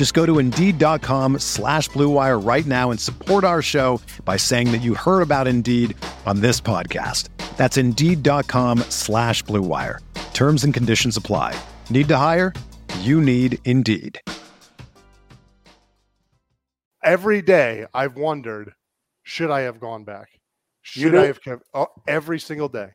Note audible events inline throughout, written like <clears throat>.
Just go to Indeed.com slash BlueWire right now and support our show by saying that you heard about Indeed on this podcast. That's Indeed.com slash BlueWire. Terms and conditions apply. Need to hire? You need Indeed. Every day I've wondered, should I have gone back? You Should? I have kept oh, every single day?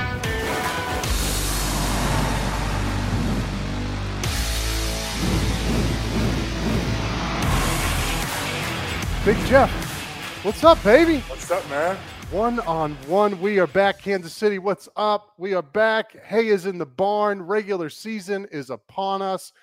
Big Jeff, what's up, baby? What's up, man? One on one. We are back, Kansas City. What's up? We are back. Hay is in the barn. Regular season is upon us.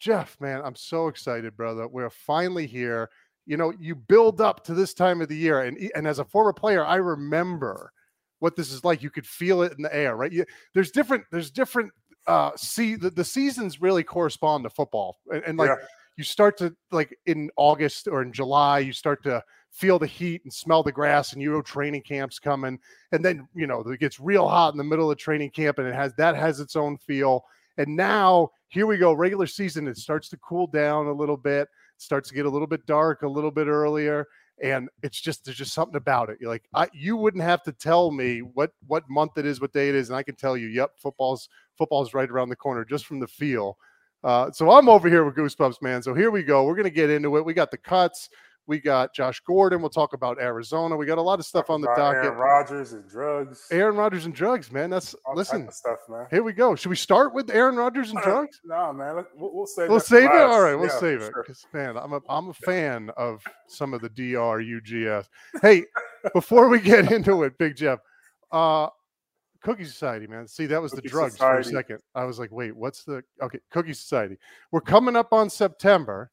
Jeff, man, I'm so excited, brother. We're finally here. You know, you build up to this time of the year, and and as a former player, I remember what this is like. You could feel it in the air, right? You, there's different. There's different. Uh, see, the, the seasons really correspond to football, and, and like Yeah. You start to like in August or in July, you start to feel the heat and smell the grass, and you know training camps coming, and then you know it gets real hot in the middle of training camp, and it has that has its own feel. And now here we go, regular season. It starts to cool down a little bit, starts to get a little bit dark a little bit earlier, and it's just there's just something about it. You're like, I you wouldn't have to tell me what what month it is, what day it is, and I can tell you, yep, football's football's right around the corner just from the feel. Uh, so I'm over here with Goosebumps, man. So here we go. We're gonna get into it. We got the cuts. We got Josh Gordon. We'll talk about Arizona. We got a lot of stuff on the docket. Aaron Rodgers and drugs. Aaron Rodgers and drugs, man. That's all listen. stuff, man. Here we go. Should we start with Aaron Rodgers and drugs? No, man. We'll, we'll save. We'll save it. All right, we'll Yeah, save it. sure. man, I'm a I'm a fan of some of the DRUGS. Hey, before we get <laughs> into it, Big Jeff, uh, Cookie Society, man. See, that was the Cookie drugs for a second. I was like, wait, what's the okay? Cookie Society. We're coming up on September.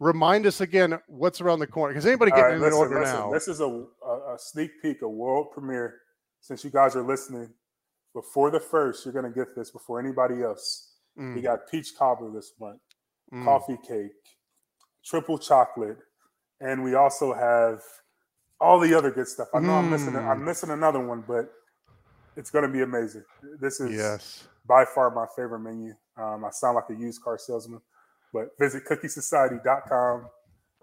Remind us again what's around the corner because anybody getting right, in listen, order listen, now. This is a, a, sneak peek, a world premiere. Since you guys are listening, before the first, you're gonna get this before anybody else. Mm, We got peach cobbler this month, mm. coffee cake, triple chocolate, and we also have all the other good stuff. I know I'm missing. Mm. I'm missing another one, but it's gonna be amazing. This is Yes. by far my favorite menu. Um, I sound like a used car salesman, but visit cookiesociety.com,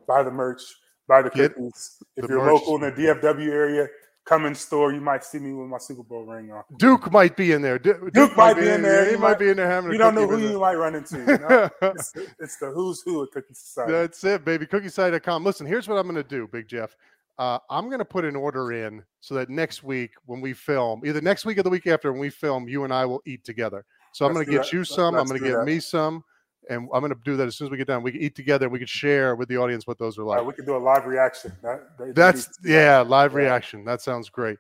buy the merch, buy the Get cookies. the If you're merch. local in the DFW area, come in store. You might see me with my Super Bowl ring on. Duke might be in there. Du- Duke, might be in there. He might might- be in there having. a You don't know who you might run into. You know? <laughs> it's, it's the who's who at Cookie Society. That's it, baby. Cookieside.com. Listen, here's what I'm going to do, Big Jeff. Uh, I'm going to put an order in so that next week when we film, either next week or the week after when we film, you and I will eat together. So I'm going to get that. you some. I'm going to get that. me some. And I'm going to do that as soon as we get done. We can eat together. We can share with the audience what those are like. right, we can do a live reaction. That, That's need to do that. yeah, live Yeah. reaction. That sounds great.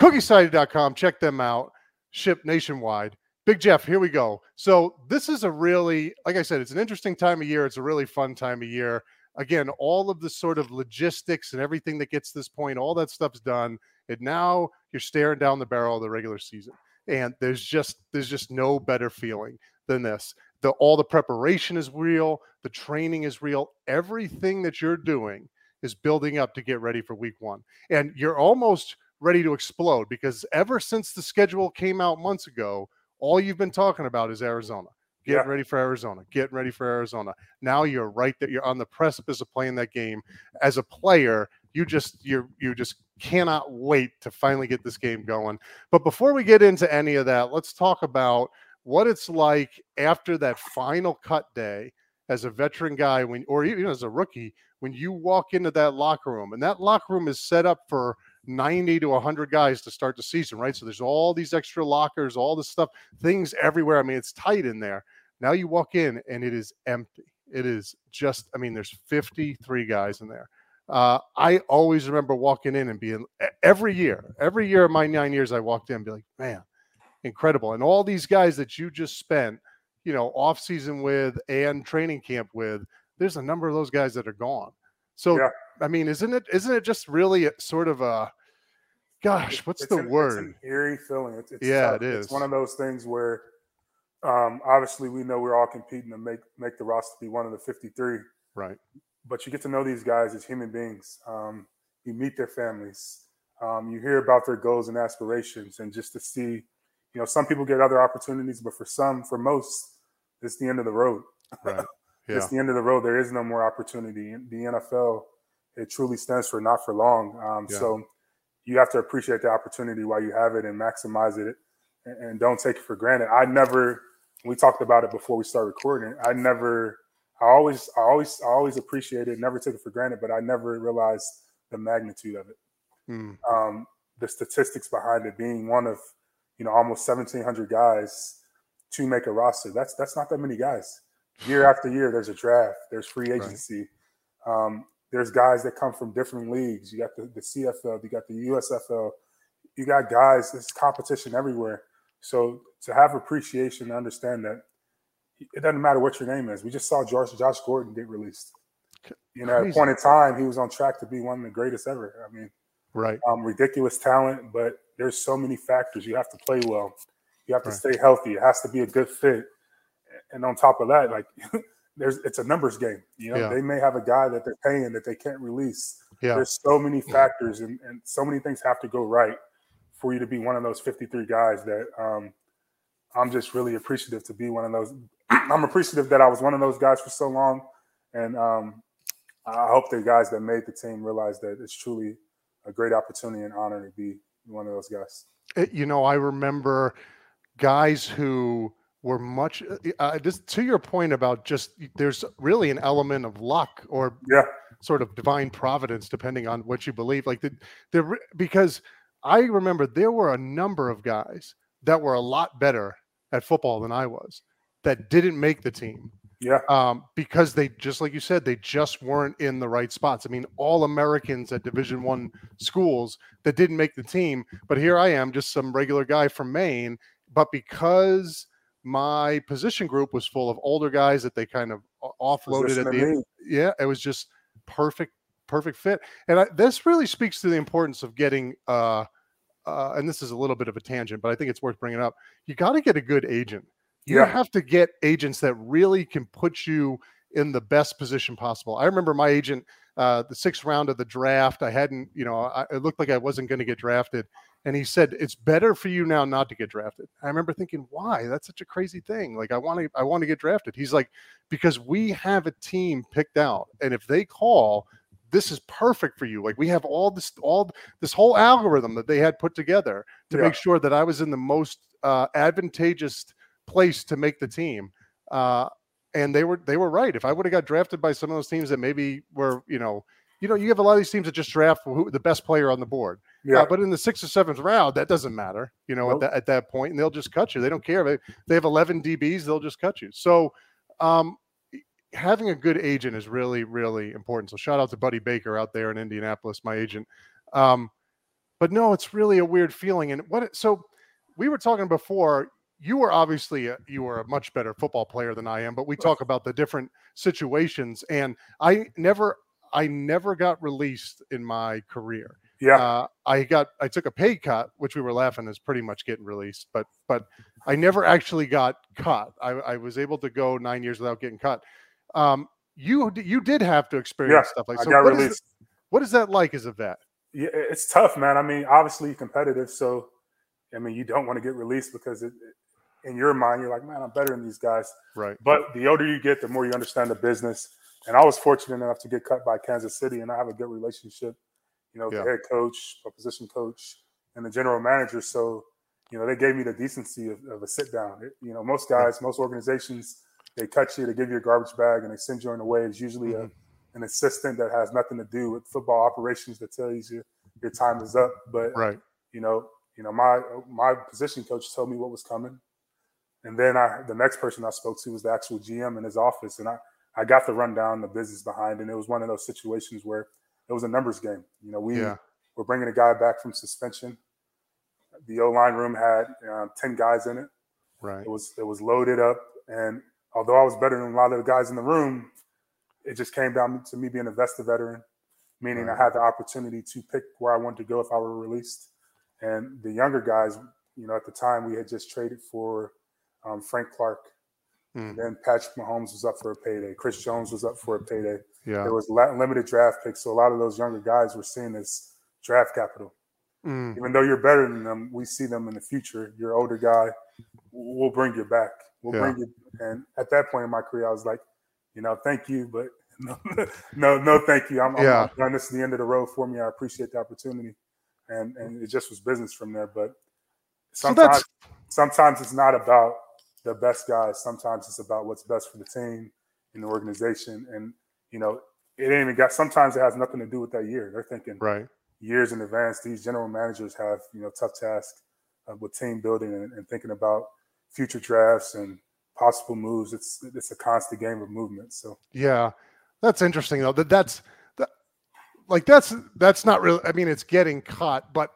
Cookiesociety.com. Check them out. Ship nationwide. Big Jeff, here we go. So this is a really, like I said, it's an interesting time of year. It's a really fun time of year. Again, all of the sort of logistics and everything that gets this point, all that stuff's done. And now you're staring down the barrel of the regular season. And there's just there's just no better feeling than this. The all the preparation is real, the training is real. Everything that you're doing is building up to get ready for week one. And you're almost ready to explode because ever since the schedule came out months ago, all you've been talking about is Arizona. Getting Yeah. ready for Arizona, getting ready for Arizona. Now you're right that You're on the precipice of playing that game. As a player, you just you you just cannot wait to finally get this game going. But before we get into any of that, let's talk about what it's like after that final cut day as a veteran guy when or even as a rookie when you walk into that locker room and that locker room is set up for 90 to 100 guys to start the season right so there's all these extra lockers all this stuff things everywhere i mean it's tight in there now you walk in and it is empty it is just i mean there's 53 guys in there uh, i always remember walking in and being every year every year of my nine years i walked in and be like man incredible and all these guys that you just spent you know off season with and training camp with there's a number of those guys that are gone so Yeah. i mean isn't it isn't it just really a, sort of a gosh what's It's the an- It's word an eerie feeling. It's, it's Yeah, tough. it It's one of those things where, um, obviously, we know we're all competing to make make the roster be one of the 53. right But you get to know these guys as human beings. Um, you meet their families. Um, you hear about their goals and aspirations, and just to see, you know, some people get other opportunities, but for some, for most, it's the end of the road. right <laughs> yeah It's the end of the road. There is no more opportunity. In the NFL, it truly stands for not for long. Um, Yeah. So you have to appreciate the opportunity while you have it and maximize it and, and don't take it for granted. I never, we talked about it before we started recording. I never, I always, I always, I always appreciated it, never took it for granted, but I never realized the magnitude of it. Mm, Um, the statistics behind it being one of, you know, almost 1,700 guys to make a roster. That's that's not that many guys year <laughs> after year there's a draft there's free Right. agency um, there's guys that come from different leagues you got the, the cfl you got the usfl you got guys there's competition everywhere so to have appreciation to understand that it doesn't matter what your name is we just saw josh, josh gordon get released you know at a point in time he was on track to be one of the greatest ever i mean right um, ridiculous talent, but there's so many factors. You have to play well. You have to Right. stay healthy. It has to be a good fit. And on top of that, like <laughs> there's it's a numbers game. You know, Yeah. they may have a guy that they're paying that they can't release. yeah There's so many factors and, and so many things have to go right for you to be one of those 53 guys that um, I'm just really appreciative to be one of those. <clears throat> I'm appreciative that I was one of those guys for so long. And um, I hope the guys that made the team realize that it's truly a great opportunity and honor to be one of those guys. you know, I remember guys who were much uh, just to your point about just there's really an element of luck or Yeah, sort of divine providence, depending on what you believe. Like the, the because I remember there were a number of guys that were a lot better at football than I was that didn't make the team yeah, um, because they just like you said they just weren't in the right spots. I mean, all Americans at Division One schools that didn't make the team, but here I am, just some regular guy from Maine. But because my position group was full of older guys that they kind of offloaded at the end, yeah, it was just perfect, perfect fit. And I, this really speaks to the importance of getting. Uh, uh, and this is a little bit of a tangent, but I think it's worth bringing up. You got to get a good agent. You Yeah. have to get agents that really can put you in the best position possible. I remember my agent, uh, the sixth round of the draft. I hadn't, you know, I, it looked like I wasn't going to get drafted, and he said it's better for you now not to get drafted. I remember thinking, why? That's such a crazy thing. Like I want to, I want to get drafted. He's like, because we have a team picked out, and if they call, this is perfect for you. Like we have all this, all this whole algorithm that they had put together to Yeah. make sure that I was in the most uh, advantageous place to make the team. Uh, and they were they were right. If I would have got drafted by some of those teams that maybe were, you know, you know, you have a lot of these teams that just draft who, the best player on the board. Yeah, Uh, but in the sixth or seventh round, that doesn't matter, you know, Nope. at, that, at that point, and they'll just cut you. They don't care. They, they have 11 DBs, they'll just cut you. So, um, having a good agent is really, really important. So, shout out to Buddy Baker out there in Indianapolis, my agent. Um, but no, it's really a weird feeling. And what, it- so we were talking before, you were obviously, a, you were a much better football player than I am, but we talk about the different situations. And I never, I never got released in my career yeah, uh, I got I took a pay cut, which we were laughing is pretty much getting released, but but I never actually got cut. I, I was able to go nine years without getting cut. Um, you you did have to experience Yeah, stuff like I so. got what is what is that like as a vet? yeah, it's tough, man. I mean, obviously competitive, so I mean, you don't want to get released because it, in your mind, you're like, man, I'm better than these guys. Right. But the older you get, the more you understand the business. And I was fortunate enough to get cut by Kansas City, and I have a good relationship, you know, Yeah. the head coach, a position coach, and the general manager. So, you know, they gave me the decency of, of a sit down. It- you know, most guys, most organizations, they cut you, they give you a garbage bag, and they send you on the way. It's usually a, an assistant that has nothing to do with football operations that tells you your time is up. But Right. you know, you know, my my position coach told me what was coming, and then I the next person I spoke to was the actual GM in his office, and I I got the rundown, the business behind, and it was one of those situations where it was a numbers game. You know, we Yeah. were bringing a guy back from suspension. The O line room had um, ten guys in it. Right. It was it was loaded up, and although I was better than a lot of the guys in the room, it just came down to me being a vested veteran, meaning Right. I had the opportunity to pick where I wanted to go if I were released. And the younger guys, you know, at the time we had just traded for um, Frank Clark. Mm. Then Patrick Mahomes was up for a payday. Chris Jones was up for a payday. Yeah. There was limited draft picks, so a lot of those younger guys were seen as draft capital Mm. even though you're better than them, we see them in the future. You're older guy. We'll bring you back. We'll Yeah. bring you. And at that point in my career, I was like, you know, thank you, but no, <laughs> no, no, thank you. I'm, Yeah. I'm done. This is the end of the road for me. I appreciate the opportunity, and and it just was business from there. But sometimes, that's- sometimes it's not about the best guys. Sometimes it's about what's best for the team and the organization. And you know, it ain't even got. Sometimes it has nothing to do with that year. They're thinking Right. years in advance. These general managers have you know tough tasks uh, with team building and, and thinking about future drafts and possible moves. It's it's a constant game of movement. So Yeah, that's interesting though. That that's that, like that's that's not really. I mean, it's getting caught, but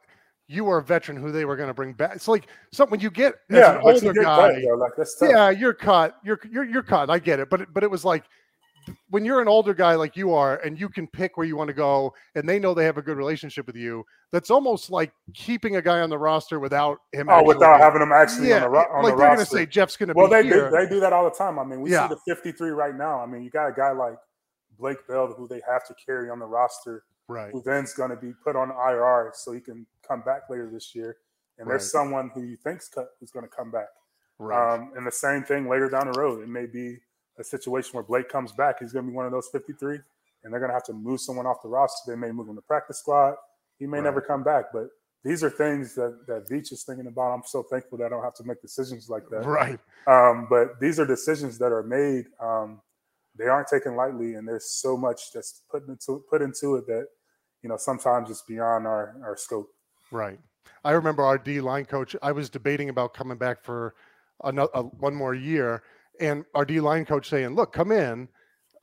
you are a veteran who they were going to bring back. It's like something when you get but older guy. cut. Like that's. Yeah, you're cut. You're you're you're cut. I get it, but it- but it was like when you're an older guy like you are, and you can pick where you want to go, and they know they have a good relationship with you. That's almost like keeping a guy on the roster without him. Oh, without having them actually yeah, on the ro- on like the they're going to say Jeff's going to well, be they here. do, they do that all the time. I mean, we Yeah. see the 53 right now. I mean, you got a guy like Blake Bell who they have to carry on the roster, right. who then's going to be put on IR so he can come back later this year. And there's Right. someone who you think's cut who's going to come back. Right. Um, and the same thing later down the road. It may be a situation where Blake comes back. He's going to be one of those 53, and they're going to have to move someone off the roster. They may move him to practice squad. He may Right. never come back. But these are things that that Veach is thinking about. I'm so thankful that I don't have to make decisions like that. right. Um, but these are decisions that are made. Um, they aren't taken lightly, and there's so much that's put into put into it that you know sometimes it's beyond our our scope. Right. I remember our D line coach. I was debating about coming back for another one more year, and our D line coach saying, "Look, come in,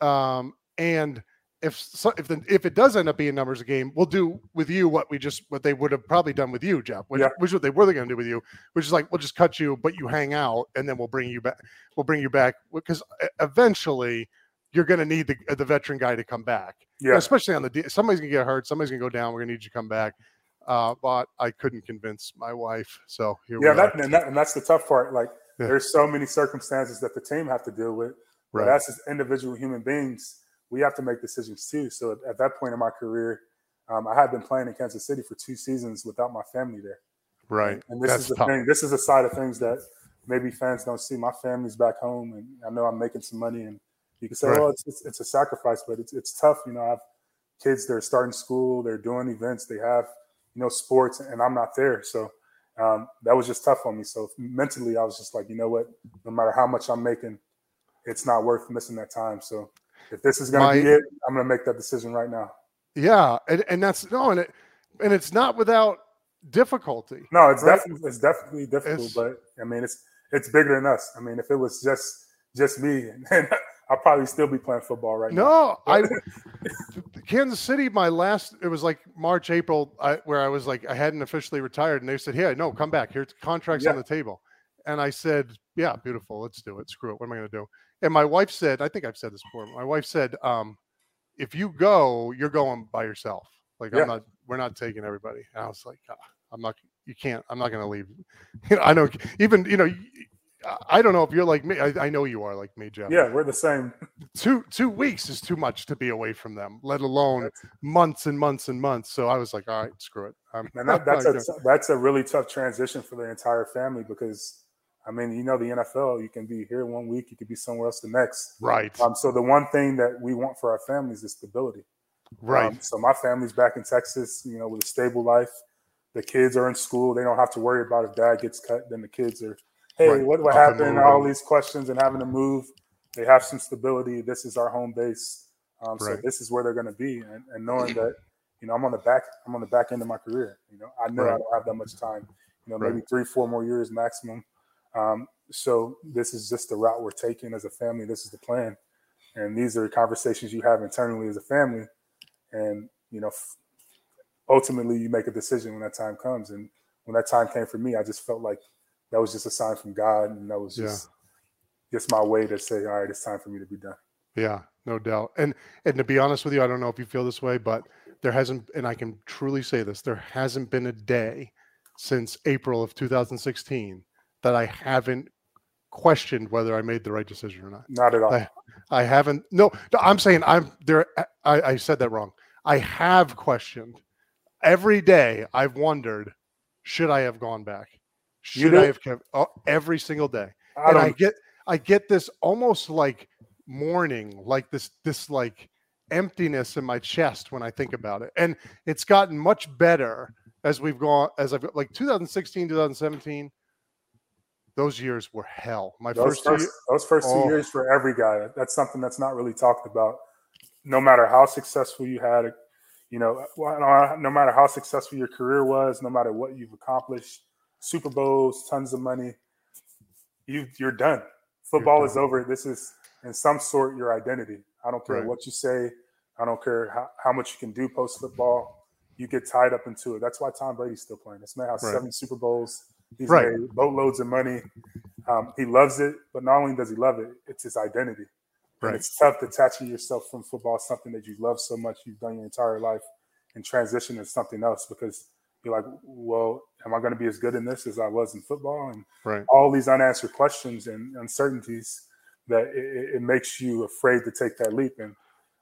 um, and if so, if the, if it does end up being numbers a game, we'll do with you what we just what they would have probably done with you, Jeff. Which, Yeah. which is what they were going to do with you, which is like we'll just cut you, but you hang out, and then we'll bring you back. We'll bring you back because eventually." You're going to need the, the veteran guy to come back Yeah, especially on the D- somebody's gonna get hurt, somebody's gonna go down. We're gonna need you to come back. Uh, but I couldn't convince my wife, so here yeah, we that, are. and, that, and that's the tough part. Like, Yeah. there's so many circumstances that the team have to deal with. But Right, as as individual human beings, we have to make decisions too. So at, at that point in my career, um, I had been playing in Kansas City for two seasons without my family there. right. And this That's is the tough. thing. This is a side of things that maybe fans don't see. My family's back home, and I know I'm making some money. And you can say, Right. "Well, it's, it's it's a sacrifice," but it's it's tough. You know, I have kids. They're starting school. They're doing events. They have you know sports, and I'm not there. So um, that was just tough on me. So mentally, I was just like, you know what? No matter how much I'm making, it's not worth missing that time. So if this is going to be it, I'm going to make that decision right now. Yeah, and, and that's no, and it and it's not without difficulty. No, it's Right. definitely it's definitely difficult, It's- but I mean it's it's bigger than us. I mean, if it was just just me, <laughs> I'd probably still be playing football right now. No, I <laughs> Kansas City. My last it was like March, April, I, where I was like I hadn't officially retired, and they said, Hey, no, come back. Here's contracts on the table." And I said, "Yeah, beautiful. Let's do it. Screw it. What am I going to do?" And my wife said, "I think I've said this before." My wife said, um, "If you go, you're going by yourself. Like Yeah. I'm not. We're not taking everybody." And I was like, "Ah, "I'm not. You can't. I'm not going to leave." <laughs> You know, I know. Even you know. I don't know if you're like me. I, I know you are like me, Jeff Yeah, we're the same. two two weeks is too much to be away from them, let alone That's- months and months and months. So I was like, all right, screw it. I'm, And that, <laughs> that's a that's a really tough transition for the entire family because I mean, you know, the NFL, you can be here one week, you could be somewhere else the next. Right. Um, so the one thing that we want for our families is stability. Right. Um, so my family's back in Texas, you know, with a stable life. The kids are in school. They don't have to worry about if dad gets cut. Then the kids are, hey, Right. what, and happened? All these questions and having to move. They have some stability. This is our home base. Um, so this is where they're going to be. And, and knowing that, you know, I'm on the back, I'm on the back end of my career. You know, I know I don't have that much time. You know, maybe Right. three, four more years maximum. Um, so this is just the route we're taking as a family. This is the plan, and these are conversations you have internally as a family. And you know, f- ultimately, you make a decision when that time comes. And when that time came for me, I just felt like that was just a sign from God, and that was Yeah. just just my way to say, all right, it's time for me to be done. Yeah, no doubt. And and to be honest with you, I don't know if you feel this way, but there hasn't and I can truly say this, there hasn't been a day since April of 2016 that I haven't questioned whether I made the right decision or not. Not at all. I- I haven't no, no, I'm saying I'm there I, I said that wrong. I have questioned every day I've wondered, should I have gone back? You Should I have kept oh, every single day? I and. I get I get this almost like mourning, like this this like emptiness in my chest when I think about it. And it's gotten much better as we've gone as I've like 2016, 2017. Those years were hell. My those first, two first, year- those first two Oh. years for every guy. That's something that's not really talked about. No matter how successful you had, you know, no- no matter how successful your career was, no matter what you've accomplished, Super Bowls, tons of money, you you're done. Football done. is over. This is in some sort your identity. I don't care Right. what you say. I don't care how, how much you can do post football. You get tied up into it. That's why Tom Brady's still playing. This man has Right. seven Super Bowls. He's Right. made boatloads of money. Um, he loves it, but not only does he love it, it's his identity. Right. And it's tough detaching yourself from football, something that you love so much, you've done your entire life, and transition to something else because you're like, well, am I going to be as good in this as I was in football? And right. all these unanswered questions and uncertainties that it, it- makes you afraid to take that leap. And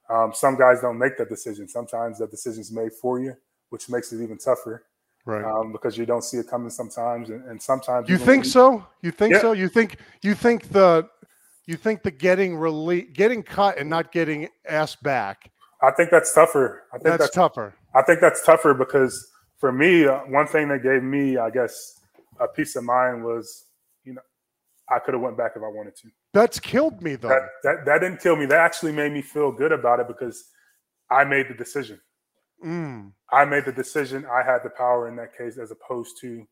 um, some guys don't make that decision. Sometimes that decision's made for you, which makes it even tougher Right. um, because you don't see it coming sometimes. And, and sometimes you think so? You think Yeah. so? You think you think the you think the getting rele- getting cut and not getting asked back I think that's tougher. I think that's, that's, tougher. I think that's tougher because for me, uh, one thing that gave me, I guess, a peace of mind was, you know, I could have went back if I wanted to. That's killed me though. That, that that didn't kill me. That actually made me feel good about it because I made the decision. Mm, I made the decision. I had the power in that case, as opposed to,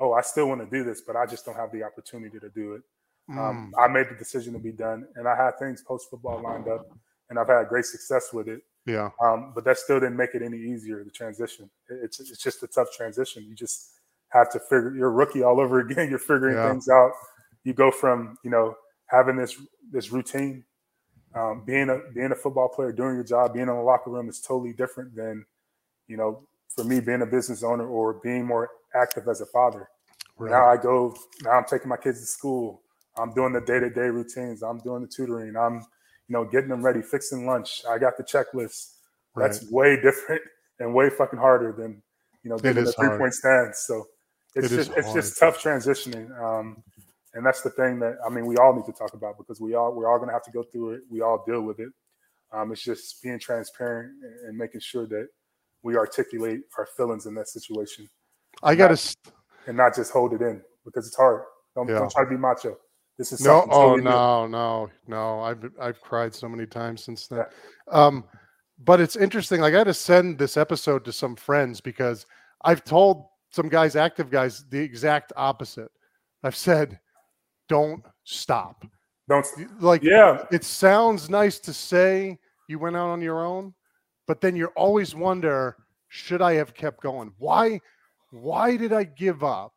oh, I still want to do this, but I just don't have the opportunity to do it. Um, mm. I made the decision to be done, and I had things post football lined up, and I've had great success with it. Yeah. Um, but that still didn't make it any easier. The transition. It's it's just a tough transition. You just have to figure. You're a rookie all <laughs> over again. You're figuring Yeah. things out. You go from you know having this this routine, um, being a being a football player, doing your job, being in the locker room is totally different than you know for me being a business owner or being more active as a father. Right. Now I go. Now I'm taking my kids to school. I'm doing the day to day routines. I'm doing the tutoring. I'm, you know, getting them ready, fixing lunch. I got the checklist. That's Right. way different <laughs> and way fucking harder than, you know, getting a three hard. point stance. So it's It just it's just tough transitioning. Um, and that's the thing that I mean we all need to talk about because we all we're all to have to go through it. We all deal with it. Um, it's just being transparent and- making sure that we articulate our feelings in that situation I got to. and not just hold it in because it's hard. Don't, Yeah. don't try to be macho. This is No, oh no, no, no. I've I've cried so many times since then. Um, but it's interesting. Like I had to send this episode to some friends because I've told some guys, active guys, the exact opposite. I've said, "Don't stop." Don't. Like, Yeah, it sounds nice to say you went out on your own, but then you always wonder, should I have kept going? Why? Why did I give up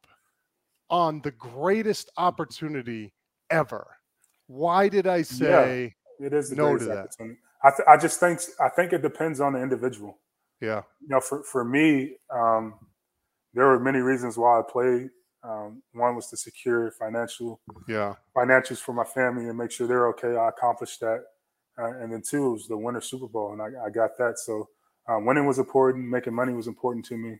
on the greatest opportunity ever? Why did I say, it is No to that. I, th- I just think I think it depends on the individual. yeah, You know, for for me, um, there were many reasons why I played. Um, one was to secure financial yeah, financials for my family and make sure they're okay. I accomplished that, uh, and then two was the winter Super Bowl, and I, I got that. So uh, winning was important. Making money was important to me,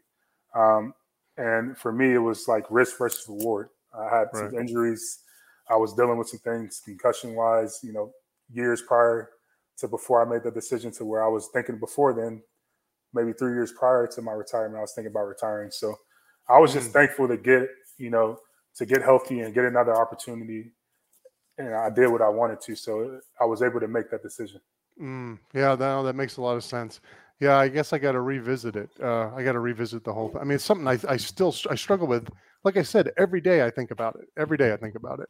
um, and for me, it was like risk versus reward. I had some injuries. I was dealing with some things concussion wise, you know, years prior to before I made the decision to where I was thinking before then, maybe three years prior to my retirement, I was thinking about retiring. So I was just mm. thankful to get, you know, to get healthy and get another opportunity. And I did what I wanted to. So I was able to make that decision. Mm, yeah, that, that makes a lot of sense. Yeah, I guess I got to revisit it. Uh, I got to revisit the whole thing. I mean, it's something I, I still I struggle with. Like I said, every day I think about it. Every day I think about it.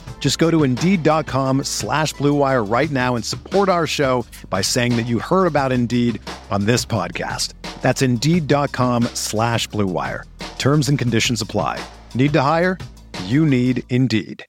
Just go to Indeed.com slash BlueWire right now and support our show by saying that you heard about Indeed on this podcast. That's Indeed.com slash BlueWire. Terms and conditions apply. Need to hire? You need Indeed.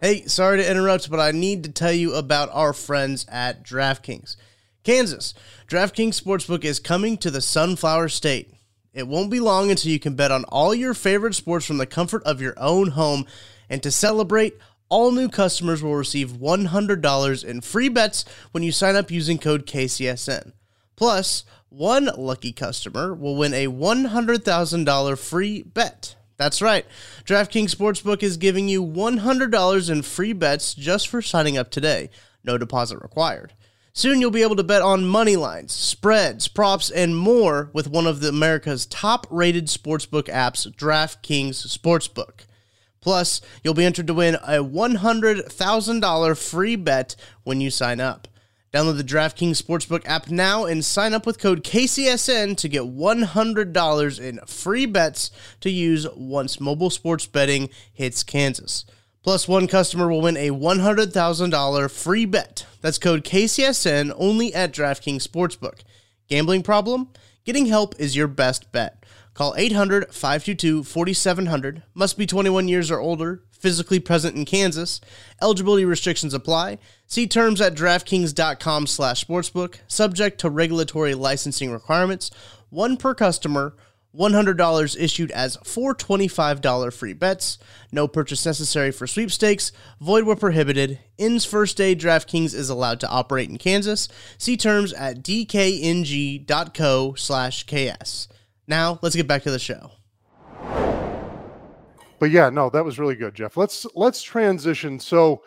Hey, sorry to interrupt, but I need to tell you about our friends at DraftKings. Kansas, DraftKings Sportsbook is coming to the Sunflower State. It won't be long until you can bet on all your favorite sports from the comfort of your own home. And to celebrate, all new customers will receive $100 in free bets when you sign up using code KCSN. Plus, one lucky customer will win a $100,000 free bet. That's right. DraftKings Sportsbook is giving you $100 in free bets just for signing up today. No deposit required. Soon you'll be able to bet on money lines, spreads, props, and more with one of the America's top-rated sportsbook apps, DraftKings Sportsbook. Plus, you'll be entered to win a $100,000 free bet when you sign up. Download the DraftKings Sportsbook app now and sign up with code KCSN to get $100 in free bets to use once mobile sports betting hits Kansas. Plus, one customer will win a $100,000 free bet. That's code KCSN only at DraftKings Sportsbook. Gambling problem? Getting help is your best bet. Call 800 522 4700. Must be 21 years or older physically present in Kansas. Eligibility restrictions apply. See terms at DraftKings.com slash sportsbook. Subject to regulatory licensing requirements. One per customer. $100 issued as $425 free bets. No purchase necessary for sweepstakes. Void where prohibited. Ins first day DraftKings is allowed to operate in Kansas. See terms at dkng.co slash ks. Now, let's get back to the show but yeah, no, that was really good, Jeff. Let's let's transition. So,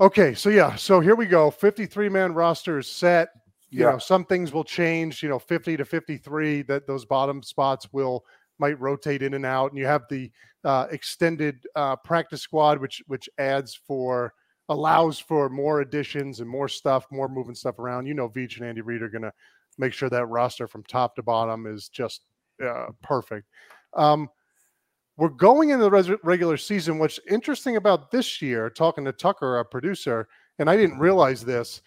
okay, so yeah, so here we go. Fifty-three man roster is set. You yeah. know, some things will change. You know, fifty to fifty-three. That those bottom spots will might rotate in and out, and you have the uh, extended uh, practice squad, which which adds for allows for more additions and more stuff, more moving stuff around. You know, Veach and Andy Reid are going to make sure that roster from top to bottom is just uh, perfect. Um, we're going into the res- regular season. What's interesting about this year, talking to Tucker, a producer, and I didn't realize this,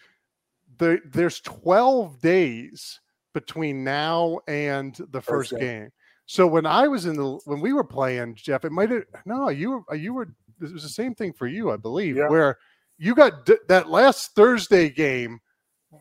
the, there's 12 days between now and the first, first game. game. So when I was in the when we were playing, Jeff, it might have no, you were you were it was the same thing for you, I believe, yeah. where you got d- that last Thursday game,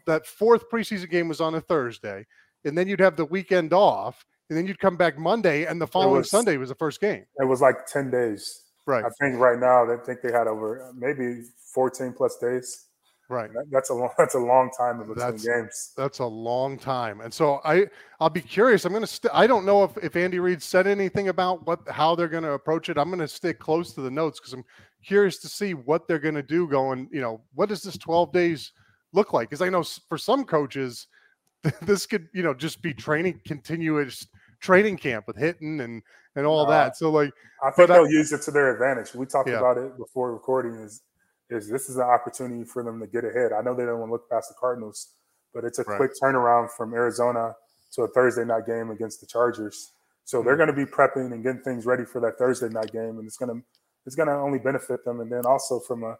that fourth preseason game was on a Thursday, and then you'd have the weekend off, and then you'd come back Monday, and the following was, Sunday was the first game. It was like ten days. Right. I think right now they think they had over maybe fourteen plus days. Right. That, that's a long, <laughs> that's a long time between that's, games. That's a long time, and so I I'll be curious. I'm gonna st- I don't know if if Andy Reid said anything about what how they're gonna approach it. I'm gonna stick close to the notes because I'm curious to see what they're gonna do. Going, you know, what does this 12 days look like? Because I know for some coaches, <laughs> this could you know just be training continuous training camp with hitting and and all uh, that. So like, I think they'll I, use it to their advantage. We talked yeah. about it before recording. Is is this is an opportunity for them to get ahead. I know they don't want to look past the Cardinals, but it's a Right. quick turnaround from Arizona to a Thursday night game against the Chargers. So they're going to be prepping and getting things ready for that Thursday night game, and it's going to it's going to only benefit them. And then also from a,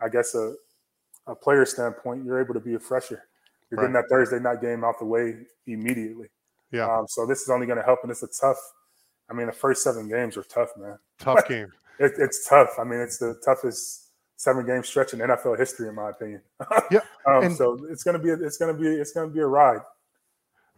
I guess a, a player standpoint, you're able to be a fresher. You're getting that Thursday night game out the way immediately. Yeah, Um, so this is only going to help, and it's a tough. I mean, the first seven games are tough, man. tough <laughs> game. It, it's tough. I mean, it's the toughest seven game stretch in NFL history, in my opinion. <laughs> Yeah, um, so it's gonna be it's gonna be it's gonna be a ride.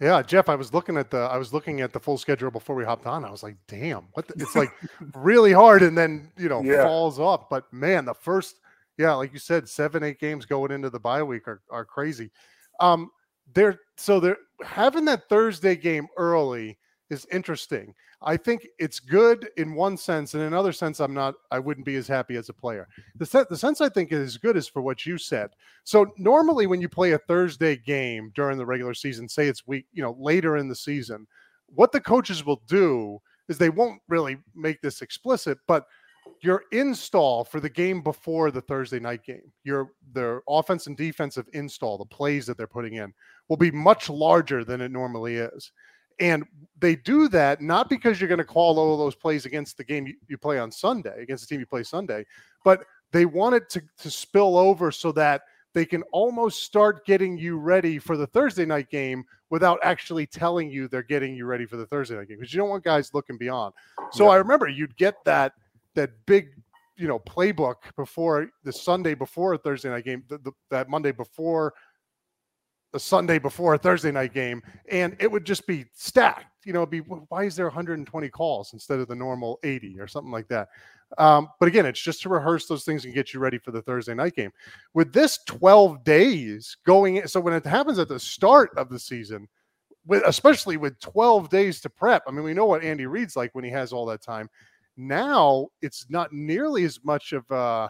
Yeah, Jeff, I was looking at the I was looking at the full schedule before we hopped on. I was like, damn, what the, it's like <laughs> really hard and then, you know, Yeah. falls off. But man, the first yeah, like you said, seven, eight games going into the bye week are, are crazy. Um they're so they're having that Thursday game early is interesting. I think it's good in one sense, and in another sense, I'm not. I wouldn't be as happy as a player. The se- the sense I think is good is for what you said. So normally, when you play a Thursday game during the regular season, say it's week, you know, later in the season, what the coaches will do is they won't really make this explicit, but your install for the game before the Thursday night game, your their offense and defensive install, the plays that they're putting in, will be much larger than it normally is. And they do that not because you're going to call all those plays against the game you, you play on Sunday, against the team you play Sunday, but they want it to, to spill over so that they can almost start getting you ready for the Thursday night game without actually telling you they're getting you ready for the Thursday night game because you don't want guys looking beyond. So Yeah. I remember you'd get that that big you know playbook before the Sunday before a Thursday night game, the, the, that Monday before the Sunday before a Thursday night game, and it would just be stacked. You know, it'd be why is there 120 calls instead of the normal 80 or something like that? Um, but again, it's just to rehearse those things and get you ready for the Thursday night game. With this 12 days going, in, so when it happens at the start of the season, with especially with 12 days to prep, I mean, we know what Andy Reid's like when he has all that time. Now it's not nearly as much of a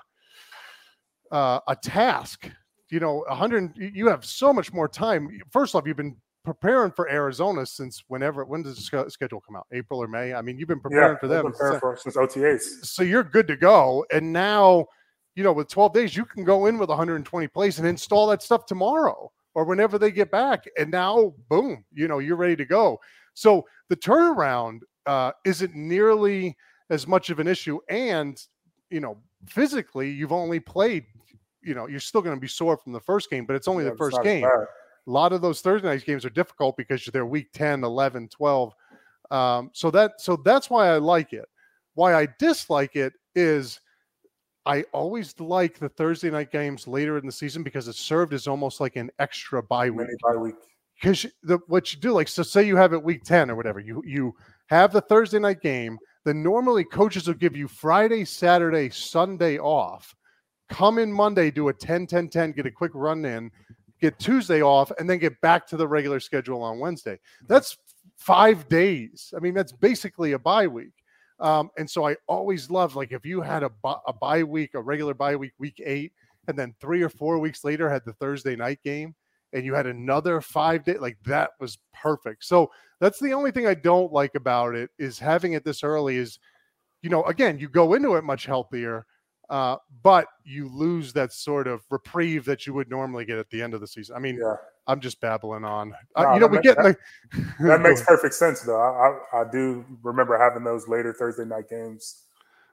uh, a task. You know, 100. you- have so much more time. First off, you've been preparing for Arizona since whenever. When does the schedule come out? April or May? I mean, you've been preparing yeah, for them preparing for since OTAs. so you're good to go. And now, you know, with 12 days, you can go in with 120 plays and install that stuff tomorrow or whenever they get back. And now, boom, you know, you're ready to go. So the turnaround uh, isn't nearly as much of an issue. And, you know, physically, you've only played, you know, you're still going to be sore from the first game, but it's only Yeah, the first game bad. a lot of those Thursday night games are difficult because they're week 10, 11, 12. Um, so that so that's why I like it. Why I dislike it is I always like the Thursday night games later in the season because it served as almost like an extra bye week bye week. because the what you do like so say you have it week 10 or whatever you you have the thursday night game then normally coaches will give you friday saturday sunday off come in monday do a 10 10 10 get a quick run in get tuesday off and then get back to the regular schedule on wednesday. That's five days. I mean that's basically a bye week. Um, and so i always love like if you had a, a bye week a regular bye week week eight and then three or four weeks later had the thursday night game and you had another five day like that was perfect. So that's the only thing i don't like about it is having it this early is you know again you go into it much healthier uh, but you lose that sort of reprieve that you would normally get at the end of the season i mean Yeah, i'm just babbling on uh, you know that we get that- like <laughs> that <laughs> makes perfect sense though. I, I I do remember having those later Thursday night games,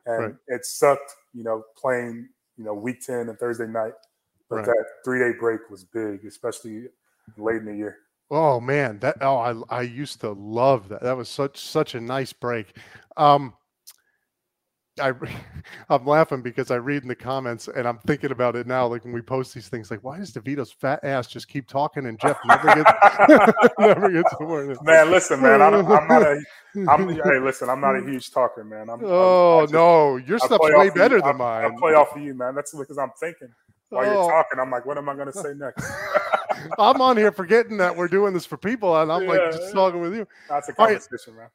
and Right. it sucked. You know, playing you know week ten and Thursday night, but Right. that three day break was big, especially late in the year. Oh man, that oh I I used to love that. That was such such a nice break. Um I <laughs> I'm laughing because I read in the comments and I'm thinking about it now. Like when we post these things, like why does DeVito's fat ass just keep talking and Jeff never gets <laughs> <laughs> never gets word? Man, listen, man, I don't, I'm not a. I'm, hey, listen, I'm not a huge talker, man. I'm, Oh just- no, your I stuff's way better you. than I, I mine. play off of you, man. That's because I'm thinking while Oh. you're talking. I'm like, what am I going to say next? I'm on here forgetting that we're doing this for people, and I'm like Yeah. just talking with you. That's a All right. conversation, man.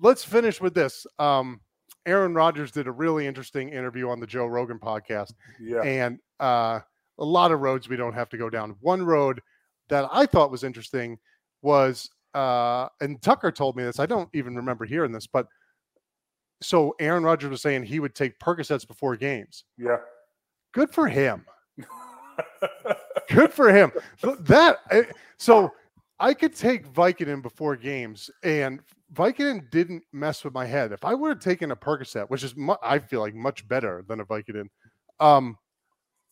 let's finish with this. Um, Aaron Rodgers did a really interesting interview on the Joe Rogan podcast, Yeah, and uh, a lot of roads we don't have to go down. One road that I thought was interesting was, uh, and Tucker told me this. I don't even remember hearing this, but so Aaron Rodgers was saying he would take Percocets before games. yeah. Good for him. <laughs> Good for him. That eh, so I could take Vicodin before games, and Vicodin didn't mess with my head. If I would have taken a Percocet, which is mu- I feel like much better than a Vicodin, um,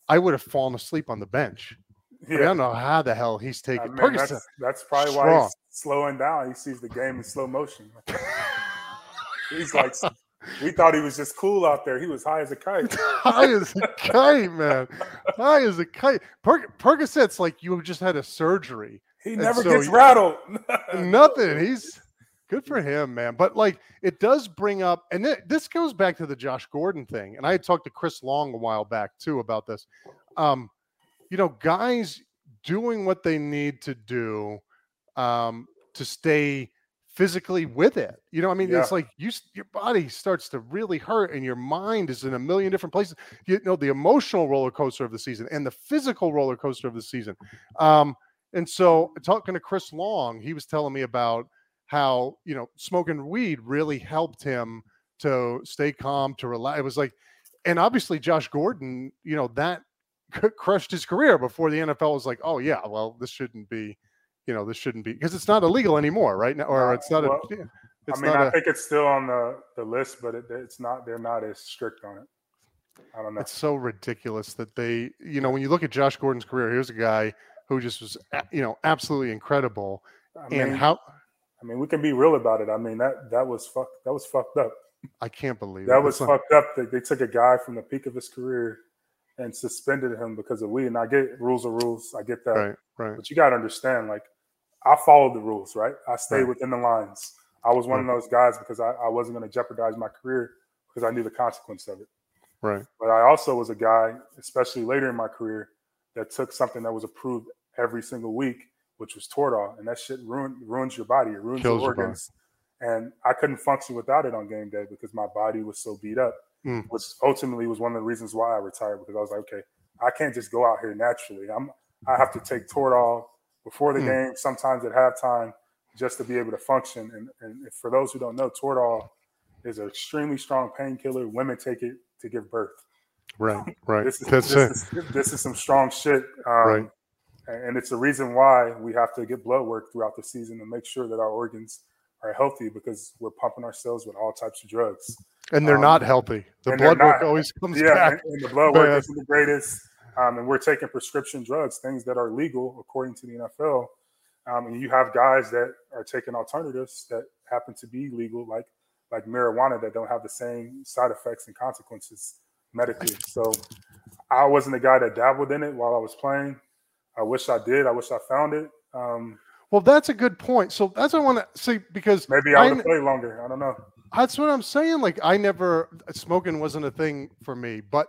I would have fallen asleep on the bench. I, mean, I don't know how the hell he's I taking mean, Percocet. that's, that's probably why strong. he's slowing down. He sees the game in slow motion. <laughs> he's like, we thought he was just cool out there. He was high as a kite. <laughs> high as a kite, man. High as a kite. Per- Percocet's like you have just had a surgery. He never so gets rattled. <laughs> Nothing. He's good for him, man. But like it does bring up, and th- this goes back to the Josh Gordon thing. And I had talked to Chris Long a while back too about this. Um, you know, guys doing what they need to do um, to stay physically with it. You know, I mean, it's like you your body starts to really hurt, and your mind is in a million different places. You know, the emotional roller coaster of the season and the physical roller coaster of the season. Um, and so, talking to Chris Long, he was telling me about how you know smoking weed really helped him to stay calm, to relax. It was like, and obviously Josh Gordon, you know that crushed his career before the NFL was like, oh yeah, well this shouldn't be, you know, this shouldn't be because it's not illegal anymore, right now, or it's not well, a. It's I mean, not I a, think it's still on the, the list, but it, it's not. They're not as strict on it. I don't know. It's so ridiculous that they, you know, when you look at Josh Gordon's career, here's a guy who just was, you know, absolutely incredible. I mean, and how I mean, we can be real about it. I mean, that that was fuck. That was fucked up. I can't believe That it. was like- fucked up. That they took a guy from the peak of his career and suspended him because of weed. And I get rules are rules. I get that. right, right. But you got to understand, like, I followed the rules, right? I stayed Right. within the lines. I was one of those guys because I, I wasn't going to jeopardize my career because I knew the consequence of it. Right. But I also was a guy, especially later in my career, that took something that was approved every single week, which was Toradol, and that shit ruin, ruins your body. It ruins Kills your your organs. And I couldn't function without it on game day because my body was so beat up, Mm. which ultimately was one of the reasons why I retired because I was like, okay, I can't just go out here naturally. I'm I have to take Toradol before the Mm. game, sometimes at halftime, just to be able to function. And, and for those who don't know, Toradol is an extremely strong painkiller. Women take it to give birth. Right, <laughs> right. This is, That's this, it. is, this is some strong shit. Um, Right. And it's the reason why we have to get blood work throughout the season to make sure that our organs are healthy because we're pumping ourselves with all types of drugs. And they're um, not healthy. The blood work always comes Yeah, back. and, and the blood work isn't the greatest. Um, and we're taking prescription drugs, things that are legal according to the NFL. Um, and you have guys that are taking alternatives that happen to be legal, like like marijuana, that don't have the same side effects and consequences medically. So I wasn't the guy that dabbled in it while I was playing. I wish I did. I wish I found it. Um, Well, that's a good point. So that's what I want to say because maybe I would have played longer. I don't know. That's what I'm saying. Like I never smoking wasn't a thing for me, but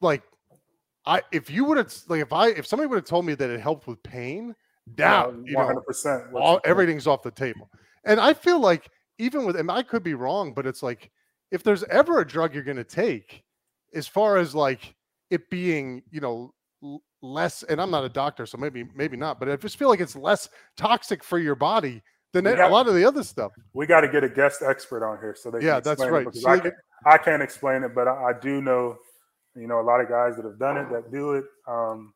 like I if you would have like if I if somebody would have told me that it helped with pain, down, you one know, hundred percent. all everything's off the table. And I feel like even with and I could be wrong, but it's like if there's ever a drug you're going to take, as far as like it being, you know, less. And I'm not a doctor, so maybe maybe not, but I just feel like it's less toxic for your body than We a lot of the other stuff. We got to get a guest expert on here so they Yeah, can that's right. So I, can, I can't explain it, but I, I do know, you know, a lot of guys that have done it that do it. Um,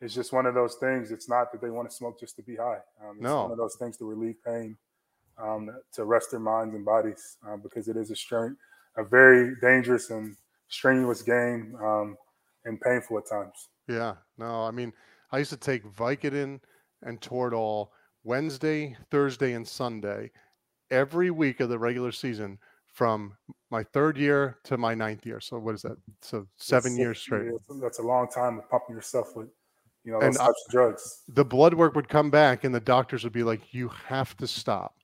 it's just one of those things. It's not that they want to smoke just to be high. Um, it's No. one of those things to relieve pain, um, to rest their minds and bodies, um, because it is a strain, a very dangerous and strenuous game, um, and painful at times. Yeah, no, I mean, I used to take Vicodin and Toradol Wednesday, Thursday, and Sunday every week of the regular season from my third year to my ninth year. So what is that? So seven That's- years straight. That's a long time of pumping yourself with, you know, And I- types of drugs. The blood work would come back, and the doctors would be like, "You have to stop,"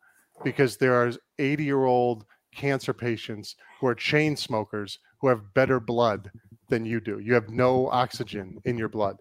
because there are eighty-year-old cancer patients who are chain smokers who have better blood than you do. You have no oxygen in your blood,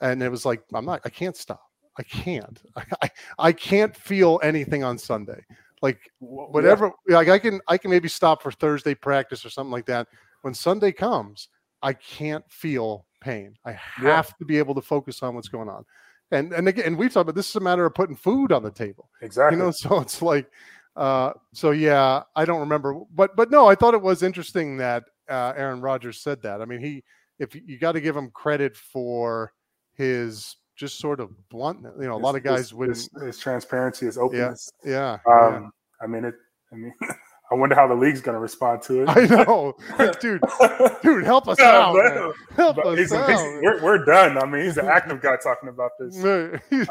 and it was like, "I'm not. I can't stop. I can't. <laughs> I, I can't feel anything on Sunday. Like Wh- yeah. whatever. Like I can. I can maybe stop for Thursday practice or something like that. When Sunday comes, I can't feel pain. I Yeah. have to be able to focus on what's going on. And and again, and we've talked about this is a matter of putting food on the table. Exactly. You know, so it's like, uh, so yeah, I don't remember, but but no, I thought it was interesting that uh, Aaron Rodgers said that. I mean, he if you got to give him credit for his just sort of blunt. You know, a lot of guys his, wouldn't. his, his transparency, his openness. Yeah, Um, I mean it. I mean, <laughs> I wonder how the league's going to respond to it. I know, <laughs> dude. <laughs> Dude, help us Yeah, out. man. Help us he's- out. he's- we're, we're done. I mean, he's an active guy talking about this.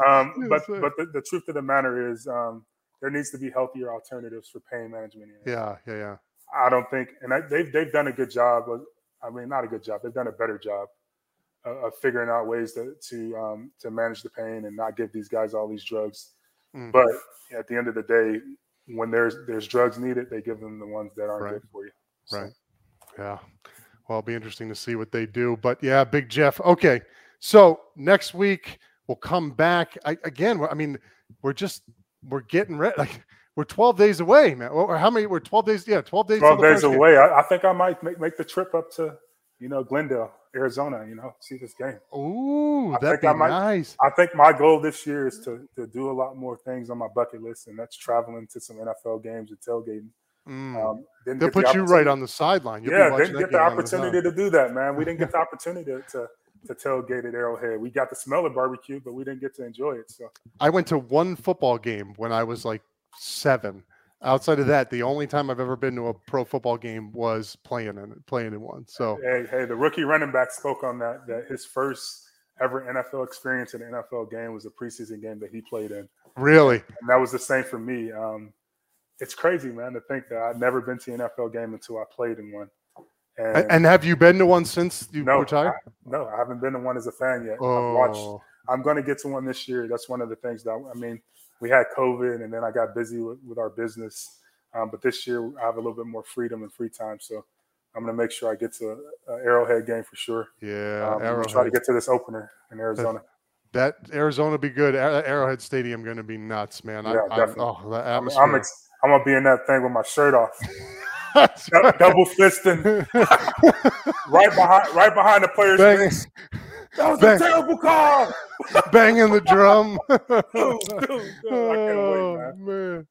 Um, but but the, the truth of the matter is, um, there needs to be healthier alternatives for pain management. yeah, yeah, yeah. I don't think, and I, they've they've done a good job. Of, I mean, not a good job. They've done a better job of, of figuring out ways to to um, to manage the pain and not give these guys all these drugs. Mm. But at the end of the day, when there's there's drugs needed, they give them the ones that aren't Right. good for you. So, Right. Yeah. Well, it'll be interesting to see what they do. But yeah, Big Jeff. Okay. So next week we'll come back. I, again, I mean, we're just we're getting ready. Like we're 12 days away, man. Or how many? We're 12 days. Yeah, 12 days. Twelve the days away. I, I think I might make, make the trip up to you know Glendale, Arizona. You know, see this game. Ooh, I that'd think I be might- nice. I think my goal this year is to to do a lot more things on my bucket list, and that's traveling to some NFL games and tailgating. Mm. Um, didn't They'll get the put you right on the sideline. You'll be yeah, didn't get the opportunity side. to do that, man. We didn't get <laughs> the opportunity to, to to tailgate at Arrowhead. We got to smell of barbecue, but we didn't get to enjoy it. So I went to one football game when I was like seven. Outside of that, the only time I've ever been to a pro football game was playing in playing in one. So hey, hey, the rookie running back spoke on that. That his first ever NFL experience in an NFL game was a preseason game that he played in, really, and that was the same for me. Um, it's crazy, man, to think that I'd never been to an NFL game until I played in one. A- and have you been to one since you no, retired? I, no, I haven't been to one as a fan yet. I've watched Oh, I'm going to get to one this year. That's one of the things that I mean. We had COVID, and then I got busy with, with our business. Um, but this year, I have a little bit more freedom and free time, so I'm going to make sure I get to an Arrowhead game for sure. yeah, Um, I'm gonna Arrowhead. try to get to this opener in Arizona. that Arizona be good. Ar- Arrowhead Stadium going to be nuts, man. I, Yeah, I, definitely. oh, the I'm, atmosphere. I'm, ex- I'm gonna be in that thing with my shirt off, <laughs> double fisting, <laughs> right behind, right behind the players. That was Bang. a terrible call. banging the drum. <laughs> Dude, dude, dude, oh, wait, man. man.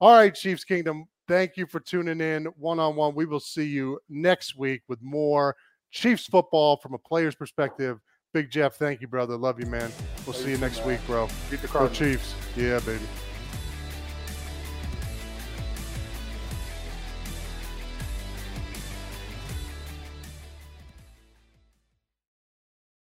All right, Chiefs Kingdom. Thank you for tuning in one on one. We will see you next week with more Chiefs football from a player's perspective. Big Jeff, thank you, brother. Love you, man. We'll see you next man. week, bro. Beat the Go Chiefs. Yeah, baby.